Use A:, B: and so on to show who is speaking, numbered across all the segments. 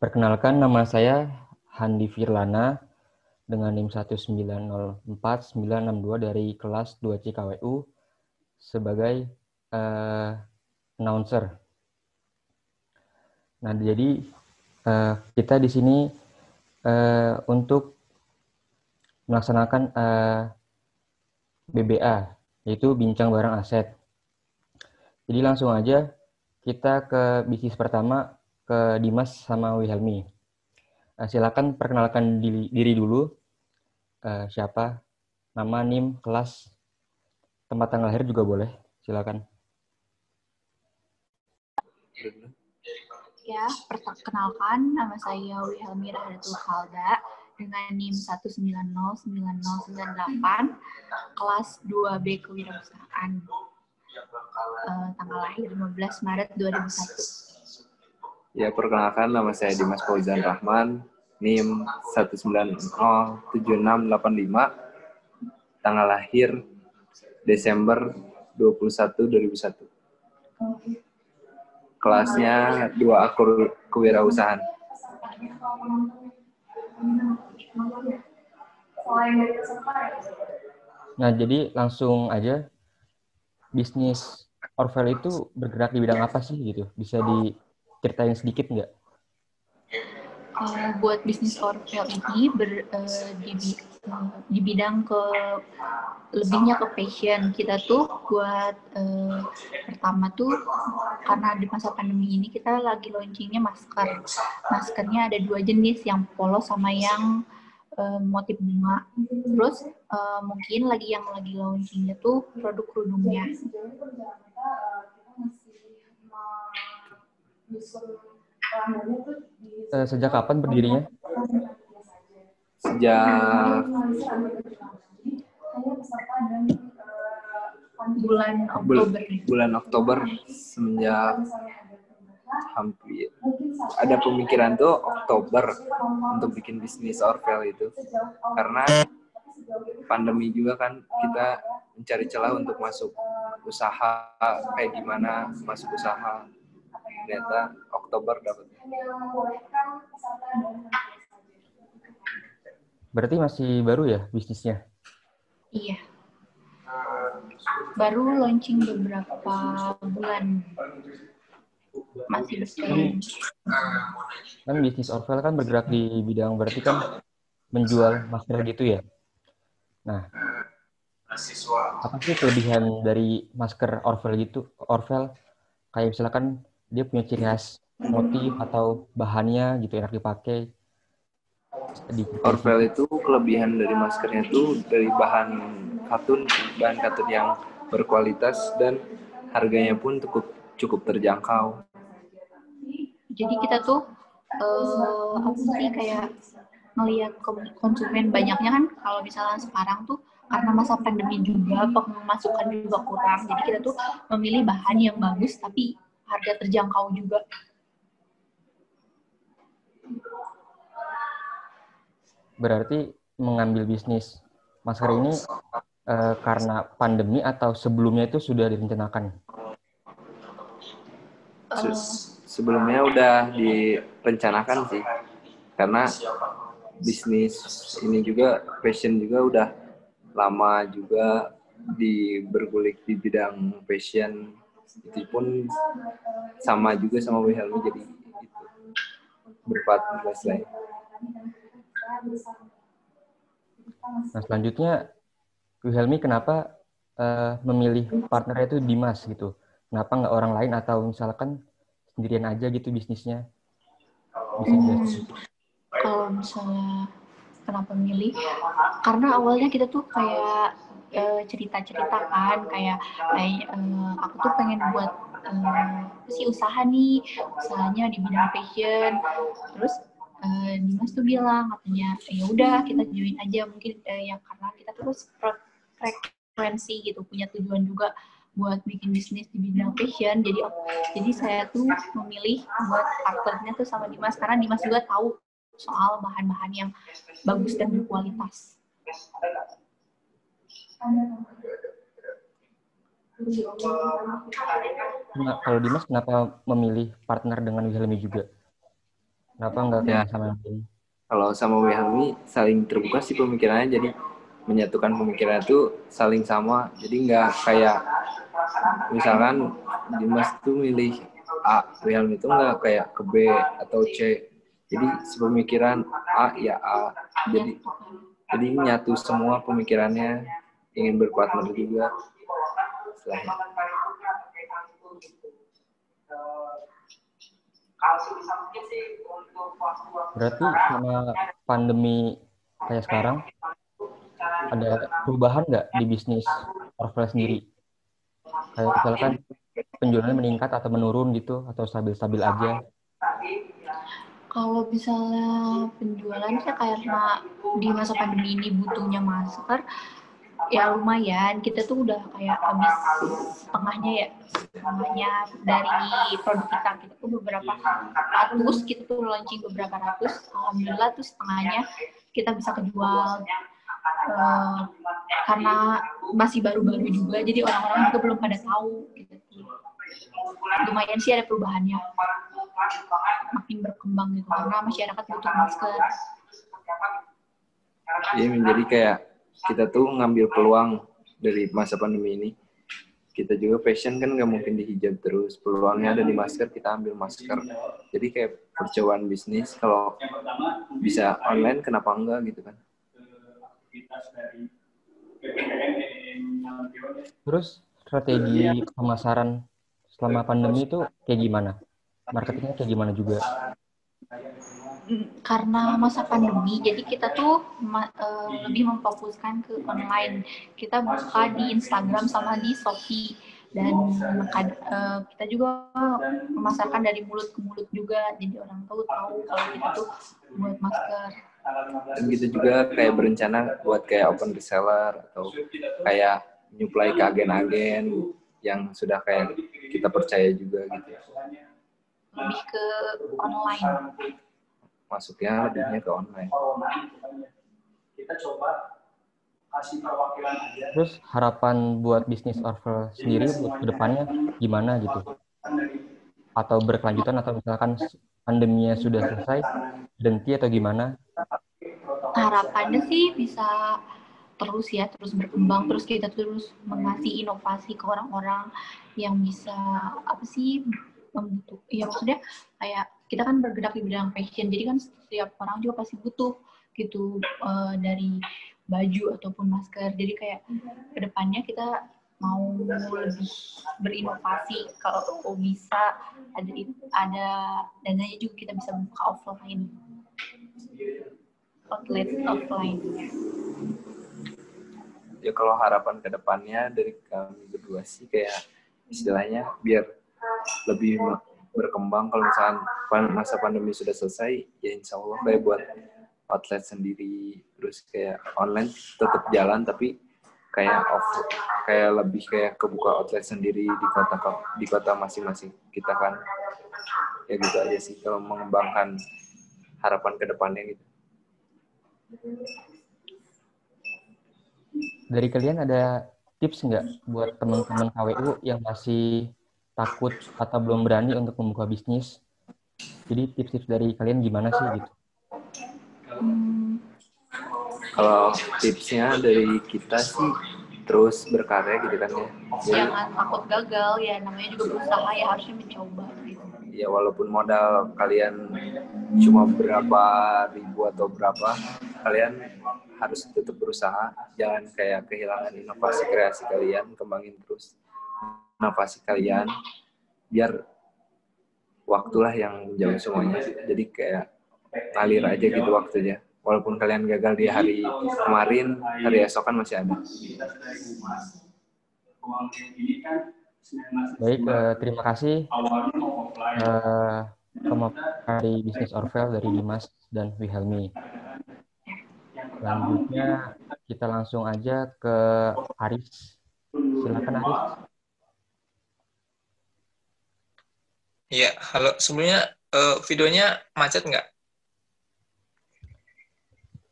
A: Perkenalkan nama saya Handi Firlana dengan NIM 1904962 dari kelas 2 CKWU sebagai uh, announcer. Nah, jadi uh, kita di sini uh, untuk melaksanakan uh, BBA, yaitu bincang barang aset. Jadi langsung aja kita ke bisnis pertama ke Dimas sama Wilhelmi. Uh, silakan perkenalkan diri, diri dulu. Uh, siapa? Nama, NIM, kelas, tempat tanggal lahir juga boleh. Silakan.
B: Ya, perkenalkan nama saya Wilhelmi Rahadatul Khalda dengan NIM 1909098 kelas 2B Kewirausahaan. Uh, tanggal lahir 15 Maret 2001.
C: Ya, perkenalkan nama saya Dimas Fauzan Rahman, NIM 1907685, tanggal lahir Desember 21 2001. Kelasnya dua akur kewirausahaan.
A: Nah, jadi langsung aja bisnis Orvel itu bergerak di bidang apa sih gitu? Bisa di ceritain sedikit nggak?
B: Uh, buat bisnis Orvel ini ber, uh, di, uh, di bidang ke lebihnya ke fashion kita tuh buat uh, pertama tuh karena di masa pandemi ini kita lagi launchingnya masker. Maskernya ada dua jenis yang polos sama yang motif bunga. Terus uh, mungkin lagi yang lagi launchingnya tuh produk kerudungnya
A: Uh, sejak kapan berdirinya?
C: Sejak
B: bulan Oktober.
C: Bulan Oktober semenjak hampir ada pemikiran tuh Oktober untuk bikin bisnis Orvel itu karena pandemi juga kan kita mencari celah untuk masuk usaha kayak gimana masuk usaha ternyata Oktober dapat.
A: Berarti masih baru ya bisnisnya?
B: Iya. Baru launching beberapa bulan. Masih berjalan.
A: Kan bisnis Orvel kan bergerak di bidang berarti kan menjual masker gitu ya. Nah, apa sih kelebihan dari masker Orvel gitu? Orvel kayak misalkan dia punya ciri khas motif atau bahannya gitu enak dipakai.
C: Di Orvel itu kelebihan dari maskernya itu dari bahan katun, bahan katun yang berkualitas dan harganya pun cukup cukup terjangkau.
B: Jadi kita tuh uh, apa sih kayak ngelihat konsumen banyaknya kan kalau misalnya sekarang tuh karena masa pandemi juga pemasukan juga kurang jadi kita tuh memilih bahan yang bagus tapi harga terjangkau juga.
A: Berarti mengambil bisnis masker ini uh, karena pandemi atau sebelumnya itu sudah direncanakan?
C: Se sebelumnya udah direncanakan sih, karena bisnis ini juga fashion juga udah lama juga di bergulik di bidang fashion itu pun sama juga sama Wilhelmi jadi itu berpartner lain.
A: Nah selanjutnya Wilhelmi kenapa uh, memilih partnernya itu Dimas gitu? Kenapa nggak orang lain atau misalkan sendirian aja gitu bisnisnya?
B: Bisa hmm, kalau misalnya kenapa milih? Karena awalnya kita tuh kayak uh, cerita-cerita kan kayak kayak uh, aku tuh pengen buat uh, si usaha nih usahanya di bidang fashion terus uh, Dimas tuh bilang katanya ya udah kita join aja mungkin uh, yang karena kita terus frekuensi gitu punya tujuan juga buat bikin bisnis di bidang fashion jadi jadi saya tuh memilih buat partnernya tuh sama Dimas karena Dimas juga tahu soal bahan-bahan yang bagus dan berkualitas.
A: Nah, kalau Dimas kenapa memilih partner dengan Wilhelmi juga? Kenapa nggak
C: Ya.
A: sama yang ini?
C: Kalau sama Wilhelmi saling terbuka sih pemikirannya, jadi menyatukan pemikiran itu saling sama. Jadi nggak kayak misalkan Dimas tuh milih A, Wilhelmi itu nggak kayak ke B atau C. Jadi sepemikiran A ya A. Jadi jadi nyatu semua pemikirannya ingin berpartner juga. Istilahnya.
A: Berarti sama pandemi kayak sekarang ada perubahan nggak di bisnis Orvel sendiri? Kayak misalkan penjualannya meningkat atau menurun gitu atau stabil-stabil aja?
B: Kalau misalnya penjualan sih karena di masa pandemi ini butuhnya masker, ya lumayan. Kita tuh udah kayak habis setengahnya ya, setengahnya dari produk kita. Kita tuh beberapa ratus, kita tuh launching beberapa ratus. Alhamdulillah tuh setengahnya kita bisa kejual. Eh, karena masih baru-baru juga, jadi orang-orang juga belum pada tahu. Gitu. Lumayan sih ada perubahannya makin berkembang gitu karena masyarakat butuh masker.
C: Iya, menjadi kayak kita tuh ngambil peluang dari masa pandemi ini. Kita juga fashion kan nggak mungkin dihijab terus. Peluangnya ada di masker, kita ambil masker. Jadi kayak percobaan bisnis kalau bisa online kenapa enggak gitu kan.
A: Terus strategi pemasaran selama pandemi itu kayak gimana? Marketingnya kayak gimana juga?
B: Mm, Karena masa pandemi, jadi kita tuh eh, lebih memfokuskan ke online. Kita buka di Instagram sama di Shopee dan eh, kita juga memasarkan dari mulut ke mulut juga, jadi orang tuh tahu kalau kita tuh buat masker.
C: Dan kita juga kayak berencana buat kayak open reseller atau kayak nyuplai ke agen-agen yang sudah kayak kita percaya juga gitu.
B: Lebih ke online.
C: Masuknya lebihnya ke online.
A: Terus harapan buat bisnis Orvel sendiri buat ke depannya gimana gitu? Atau berkelanjutan atau misalkan pandeminya sudah selesai berhenti atau gimana?
B: Harapannya sih bisa terus ya, terus berkembang, terus kita terus mengasih inovasi ke orang-orang yang bisa apa sih membutuh, ya maksudnya kayak kita kan bergerak di bidang fashion, jadi kan setiap orang juga pasti butuh gitu eh, dari baju ataupun masker, jadi kayak ke depannya kita mau lebih berinovasi kalau bisa ada ada dananya juga kita bisa buka offline. Outlet offline.
C: Ya kalau harapan ke depannya dari kami berdua sih kayak istilahnya biar lebih berkembang. Kalau misalkan pan- masa pandemi sudah selesai ya insya Allah kayak buat outlet sendiri terus kayak online tetap jalan tapi kayak off kayak lebih kayak kebuka outlet sendiri di kota di kota masing-masing kita kan. Ya gitu aja sih kalau mengembangkan harapan ke depannya gitu.
A: Dari kalian ada tips nggak buat teman-teman KWU yang masih takut atau belum berani untuk membuka bisnis? Jadi tips-tips dari kalian gimana sih gitu?
B: Hmm,
C: kalau tipsnya dari kita sih terus berkarya gitu kan ya jadi
B: jangan takut gagal ya namanya juga berusaha ya harusnya mencoba gitu.
C: ya walaupun modal kalian cuma berapa ribu atau berapa kalian harus tetap berusaha jangan kayak kehilangan inovasi kreasi kalian kembangin terus inovasi kalian biar waktulah yang menjawab semuanya jadi kayak ngalir aja gitu waktunya walaupun kalian gagal di hari kemarin hari esok kan masih ada
A: Baik, eh, terima kasih eh, dari bisnis Orvel dari Dimas dan Wilhelmi. Selanjutnya kita langsung aja ke Aris. Silakan Aris.
D: Iya, halo. Sebelumnya uh, videonya macet nggak?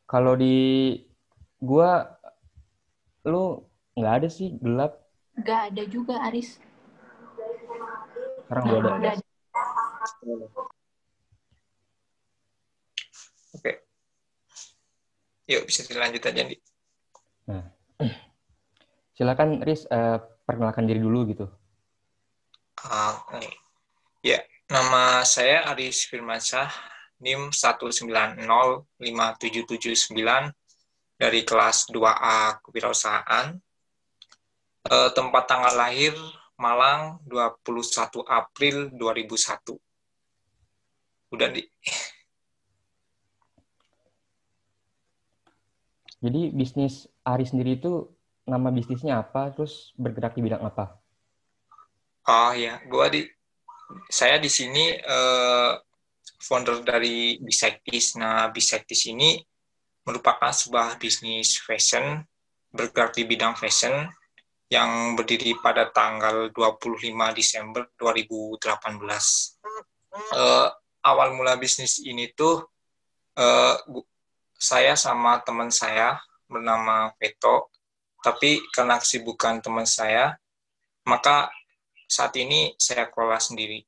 A: Kalau di gua lu nggak ada sih gelap.
B: Nggak ada juga Aris.
A: Sekarang nggak ada.
B: ada. Oke.
D: Yuk bisa dilanjut aja nih.
A: Nah. Silakan Aris uh, eh, perkenalkan diri dulu gitu.
D: Ah, Oke. okay ya, nama saya Aris Firmansyah, NIM 1905779 dari kelas 2A Kewirausahaan. Uh, tempat tanggal lahir Malang 21 April 2001. Udah di
A: Jadi bisnis Ari sendiri itu nama bisnisnya apa, terus bergerak di bidang apa?
D: Oh ya, gua di saya di sini uh, founder dari Bisaktis. Nah, Bisaktis ini merupakan sebuah bisnis fashion bergerak di bidang fashion yang berdiri pada tanggal 25 Desember 2018. Uh, awal mula bisnis ini tuh uh, saya sama teman saya bernama Veto, tapi karena kesibukan teman saya, maka saat ini saya kelola sendiri.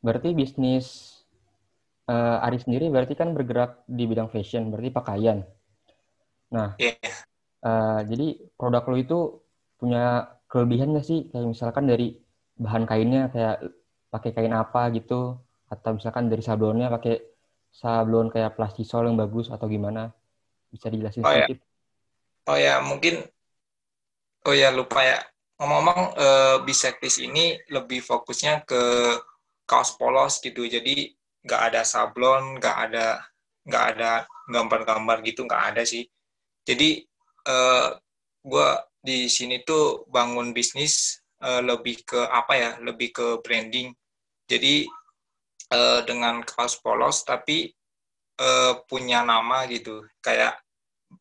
A: Berarti bisnis uh, Ari sendiri berarti kan bergerak di bidang fashion, berarti pakaian. Nah, yeah. Iya. uh, jadi produk lo itu punya kelebihan nggak sih? Kayak misalkan dari bahan kainnya kayak pakai kain apa gitu atau misalkan dari sablonnya pakai sablon kayak plastisol yang bagus atau gimana bisa dijelasin
D: oh,
A: ya. sedikit.
D: Ya. oh ya mungkin oh ya lupa ya. Ngomong-ngomong uh, bisektis ini lebih fokusnya ke kaos polos gitu. Jadi nggak ada sablon nggak ada nggak ada gambar-gambar gitu nggak ada sih. Jadi uh, eh, gue di sini tuh bangun bisnis uh, lebih ke apa ya lebih ke branding. Jadi uh, dengan kaos polos tapi uh, punya nama gitu. Kayak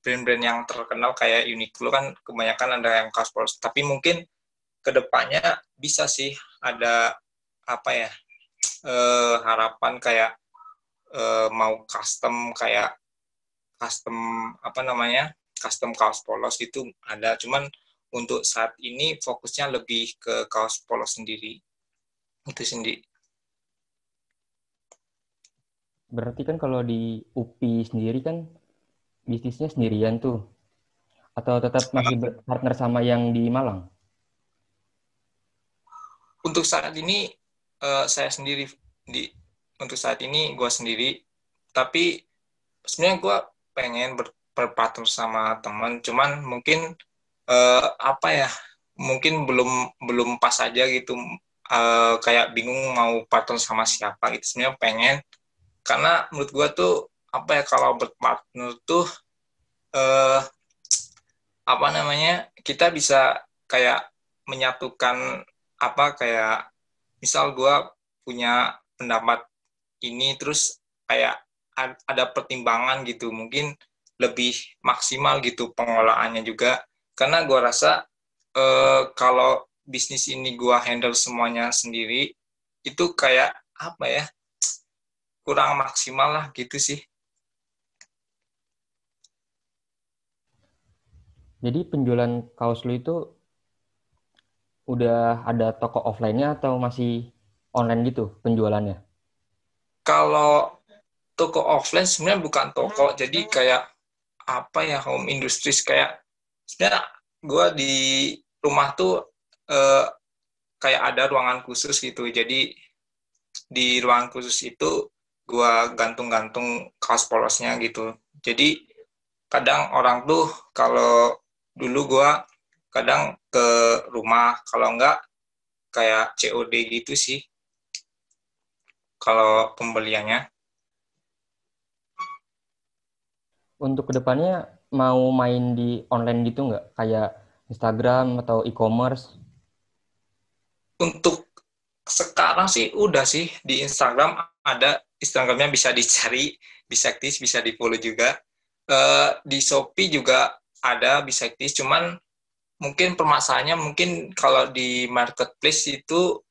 D: brand-brand yang terkenal kayak Uniqlo kan kebanyakan ada yang kaos polos tapi mungkin ke depannya bisa sih ada apa ya uh, harapan kayak uh, mau custom kayak custom apa namanya custom kaos polos itu ada. Cuman untuk saat ini fokusnya lebih ke kaos polos sendiri. Itu sendiri
A: berarti kan kalau di UPI sendiri kan bisnisnya sendirian tuh? Atau tetap masih partner sama yang di Malang?
D: Untuk saat ini uh, saya sendiri di untuk saat ini gue sendiri. Tapi sebenarnya gue pengen ber, berpartner sama teman. Cuman mungkin uh, apa ya mungkin belum belum pas aja gitu. Uh, kayak bingung mau partner sama siapa gitu. Sebenarnya pengen. Karena menurut gua tuh apa ya kalau berpartner tuh uh, apa namanya kita bisa kayak menyatukan apa kayak misal gua punya pendapat ini terus kayak ada pertimbangan gitu mungkin lebih maksimal gitu pengolahannya juga. Karena gue rasa uh, kalau bisnis ini gue handle semuanya sendiri itu kayak apa ya kurang maksimal lah gitu sih
A: jadi penjualan kaos lu itu udah ada toko offline-nya atau masih online gitu penjualannya?
D: Kalau toko offline sebenarnya bukan toko, jadi kayak apa ya home industries kayak sebenarnya gue di rumah tuh uh, kayak ada ruangan khusus gitu jadi di ruangan khusus itu gue gantung-gantung kaos polosnya gitu jadi kadang orang tuh kalau dulu gue kadang ke rumah kalau enggak kayak COD gitu sih kalau pembeliannya
A: untuk ke depannya mau main di online gitu nggak? Kayak Instagram atau e-commerce?
D: Untuk sekarang sih udah sih di Instagram ada Instagramnya bisa dicari, bisa aktif, bisa di follow juga. Uh, di Shopee juga ada bisa aktif, cuman mungkin permasalahannya mungkin kalau di marketplace itu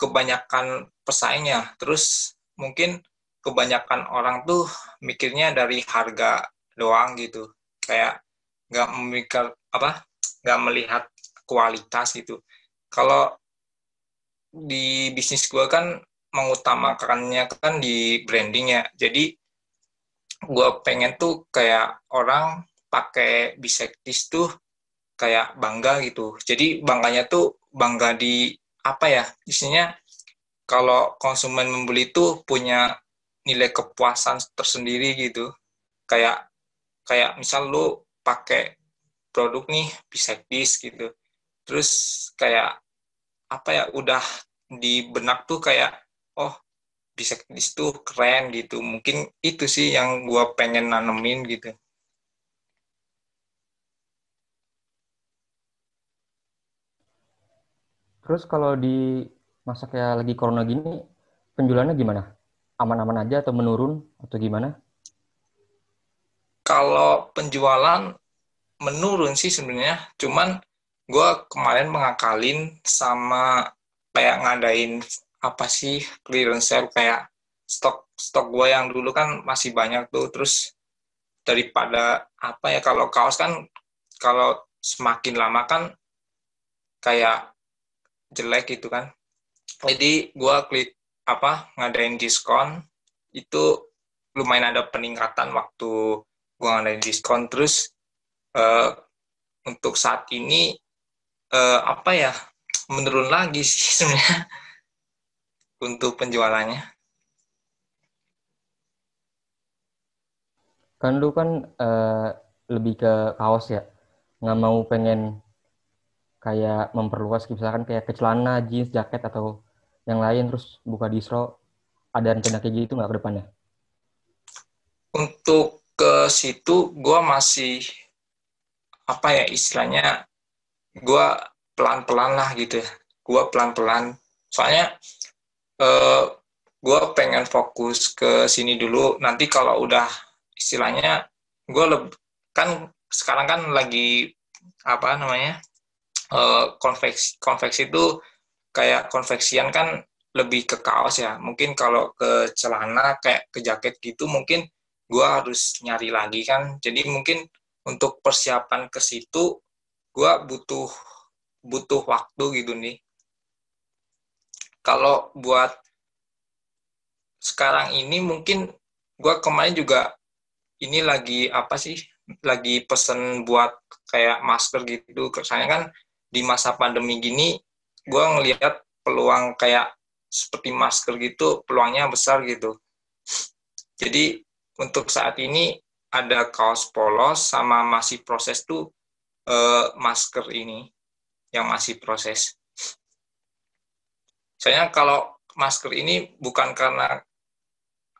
D: kebanyakan pesaingnya, terus mungkin kebanyakan orang tuh mikirnya dari harga doang gitu. Kayak nggak memikir apa nggak melihat kualitas gitu. Kalau di bisnis gue kan mengutamakannya kan di branding ya. Jadi gue pengen tuh kayak orang pakai bisektis tuh kayak bangga gitu. Jadi bangganya tuh bangga di apa ya? Isinya kalau konsumen membeli tuh punya nilai kepuasan tersendiri gitu. Kayak kayak misal lu pakai produk nih bisektis gitu. Terus kayak apa ya udah di benak tuh kayak oh bisektis tuh keren gitu. Mungkin itu sih yang gua pengen nanemin gitu.
A: Terus kalau di masa kayak lagi corona gini, penjualannya gimana? Aman-aman aja atau menurun atau gimana?
D: Kalau penjualan menurun sih sebenarnya, cuman gue kemarin mengakalin sama kayak ngadain apa sih clearance sale kayak stok stok gue yang dulu kan masih banyak tuh terus daripada apa ya kalau kaos kan kalau semakin lama kan kayak jelek gitu kan. Jadi gue klik apa ngadain diskon itu lumayan ada peningkatan waktu gue ngadain diskon. Terus uh, untuk saat ini uh, apa ya menurun lagi sih sebenarnya untuk penjualannya.
A: Kan lu kan uh, lebih ke kaos ya. Nggak mau pengen kayak memperluas misalkan kayak ke celana, jeans, jaket atau yang lain terus buka distro ada rencana kayak gitu nggak ke depannya?
D: Untuk ke situ gue masih apa ya istilahnya gue pelan-pelan lah gitu ya. Gue pelan-pelan. Soalnya eh, gue pengen fokus ke sini dulu. Nanti kalau udah istilahnya gue kan sekarang kan lagi apa namanya konveksi konveksi itu kayak konveksian kan lebih ke kaos ya. Mungkin kalau ke celana kayak ke jaket gitu mungkin gue harus nyari lagi kan. Jadi mungkin untuk persiapan ke situ gue butuh butuh waktu gitu nih. Kalau buat sekarang ini mungkin gue kemarin juga ini lagi apa sih? Lagi pesen buat kayak masker gitu. Soalnya kan di masa pandemi gini gue ngelihat peluang kayak seperti masker gitu peluangnya besar gitu. Jadi untuk saat ini ada kaos polos sama masih proses tuh eh, masker ini yang masih proses. Saya kalau masker ini bukan karena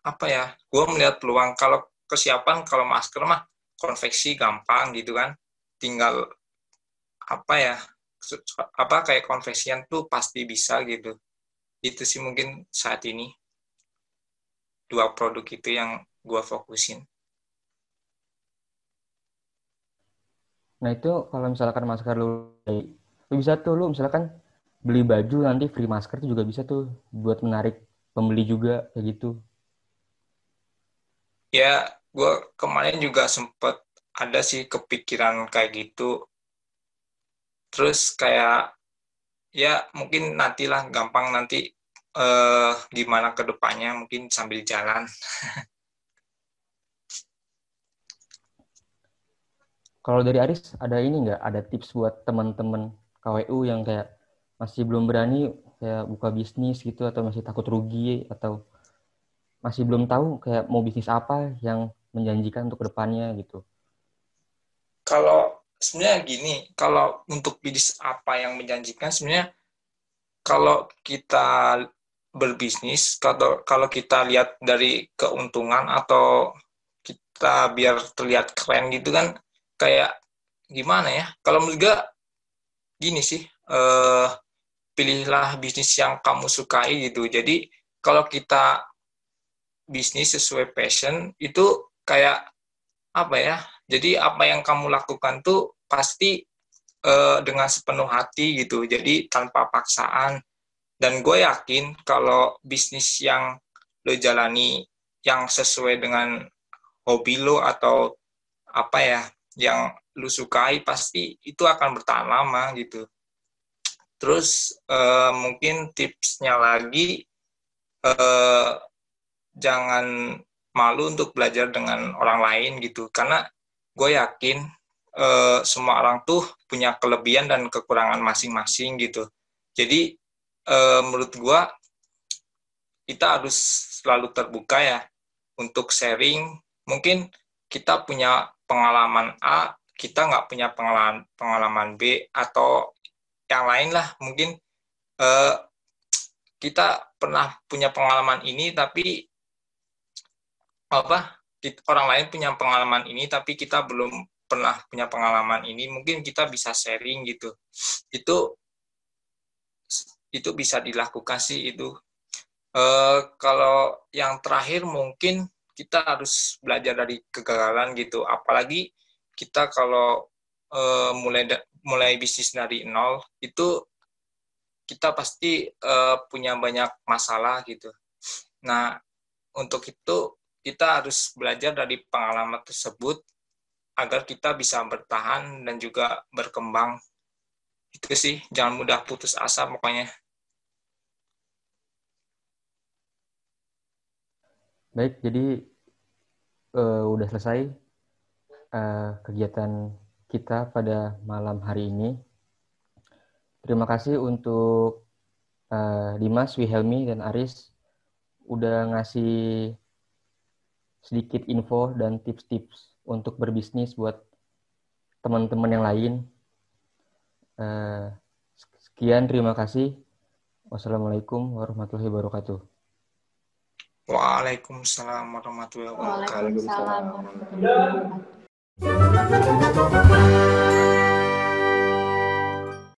D: apa ya gue melihat peluang. Kalau kesiapan kalau masker mah konveksi gampang gitu kan. Tinggal apa ya apa kayak konversian tuh pasti bisa gitu. Itu sih mungkin saat ini. Dua produk itu yang gua fokusin.
A: Nah itu kalau misalkan masker lu lu bisa tuh lu misalkan beli baju nanti free masker tuh juga bisa tuh buat menarik pembeli juga kayak gitu.
D: Ya gua kemarin juga sempet ada sih kepikiran kayak gitu terus kayak ya mungkin nantilah gampang nanti eh, gimana ke depannya mungkin sambil jalan.
A: Kalau dari Aris ada ini nggak ada tips buat teman-teman KWU yang kayak masih belum berani kayak buka bisnis gitu atau masih takut rugi atau masih belum tahu kayak mau bisnis apa yang menjanjikan untuk ke depannya gitu.
D: Kalau sebenarnya gini, kalau untuk bisnis apa yang menjanjikan sebenarnya kalau kita berbisnis, kalau kalau kita lihat dari keuntungan atau kita biar terlihat keren gitu kan kayak gimana ya? Kalau menurut gini sih, eh, pilihlah bisnis yang kamu sukai gitu. Jadi kalau kita bisnis sesuai passion itu kayak apa ya? Jadi apa yang kamu lakukan tuh pasti uh, dengan sepenuh hati gitu. Jadi tanpa paksaan. Dan gue yakin kalau bisnis yang lo jalani yang sesuai dengan hobi lo atau apa ya yang lo sukai pasti itu akan bertahan lama gitu. Terus uh, mungkin tipsnya lagi uh, jangan malu untuk belajar dengan orang lain gitu karena gue yakin uh, semua orang tuh punya kelebihan dan kekurangan masing-masing gitu. Jadi uh, menurut gue kita harus selalu terbuka ya untuk sharing. Mungkin kita punya pengalaman A kita nggak punya pengalaman pengalaman B atau yang lain lah. Mungkin uh, kita pernah punya pengalaman ini tapi apa orang lain punya pengalaman ini tapi kita belum pernah punya pengalaman ini mungkin kita bisa sharing gitu. Itu itu bisa dilakukan sih itu. E, kalau yang terakhir mungkin kita harus belajar dari kegagalan gitu. Apalagi kita kalau e, mulai mulai bisnis dari nol itu kita pasti e, punya banyak masalah gitu. Nah untuk itu kita harus belajar dari pengalaman tersebut agar kita bisa bertahan dan juga berkembang. Itu sih, jangan mudah putus asa pokoknya.
A: Baik, jadi uh, udah selesai uh, kegiatan kita pada malam hari ini. Terima kasih untuk uh, Dimas, Wihelmi, dan Aris udah ngasih sedikit info dan tips-tips untuk berbisnis buat teman-teman yang lain. Uh, sekian, terima kasih. Wassalamualaikum warahmatullahi wabarakatuh.
D: Waalaikumsalam warahmatullahi wabarakatuh.
B: Waalaikumsalam warahmatullahi wabarakatuh.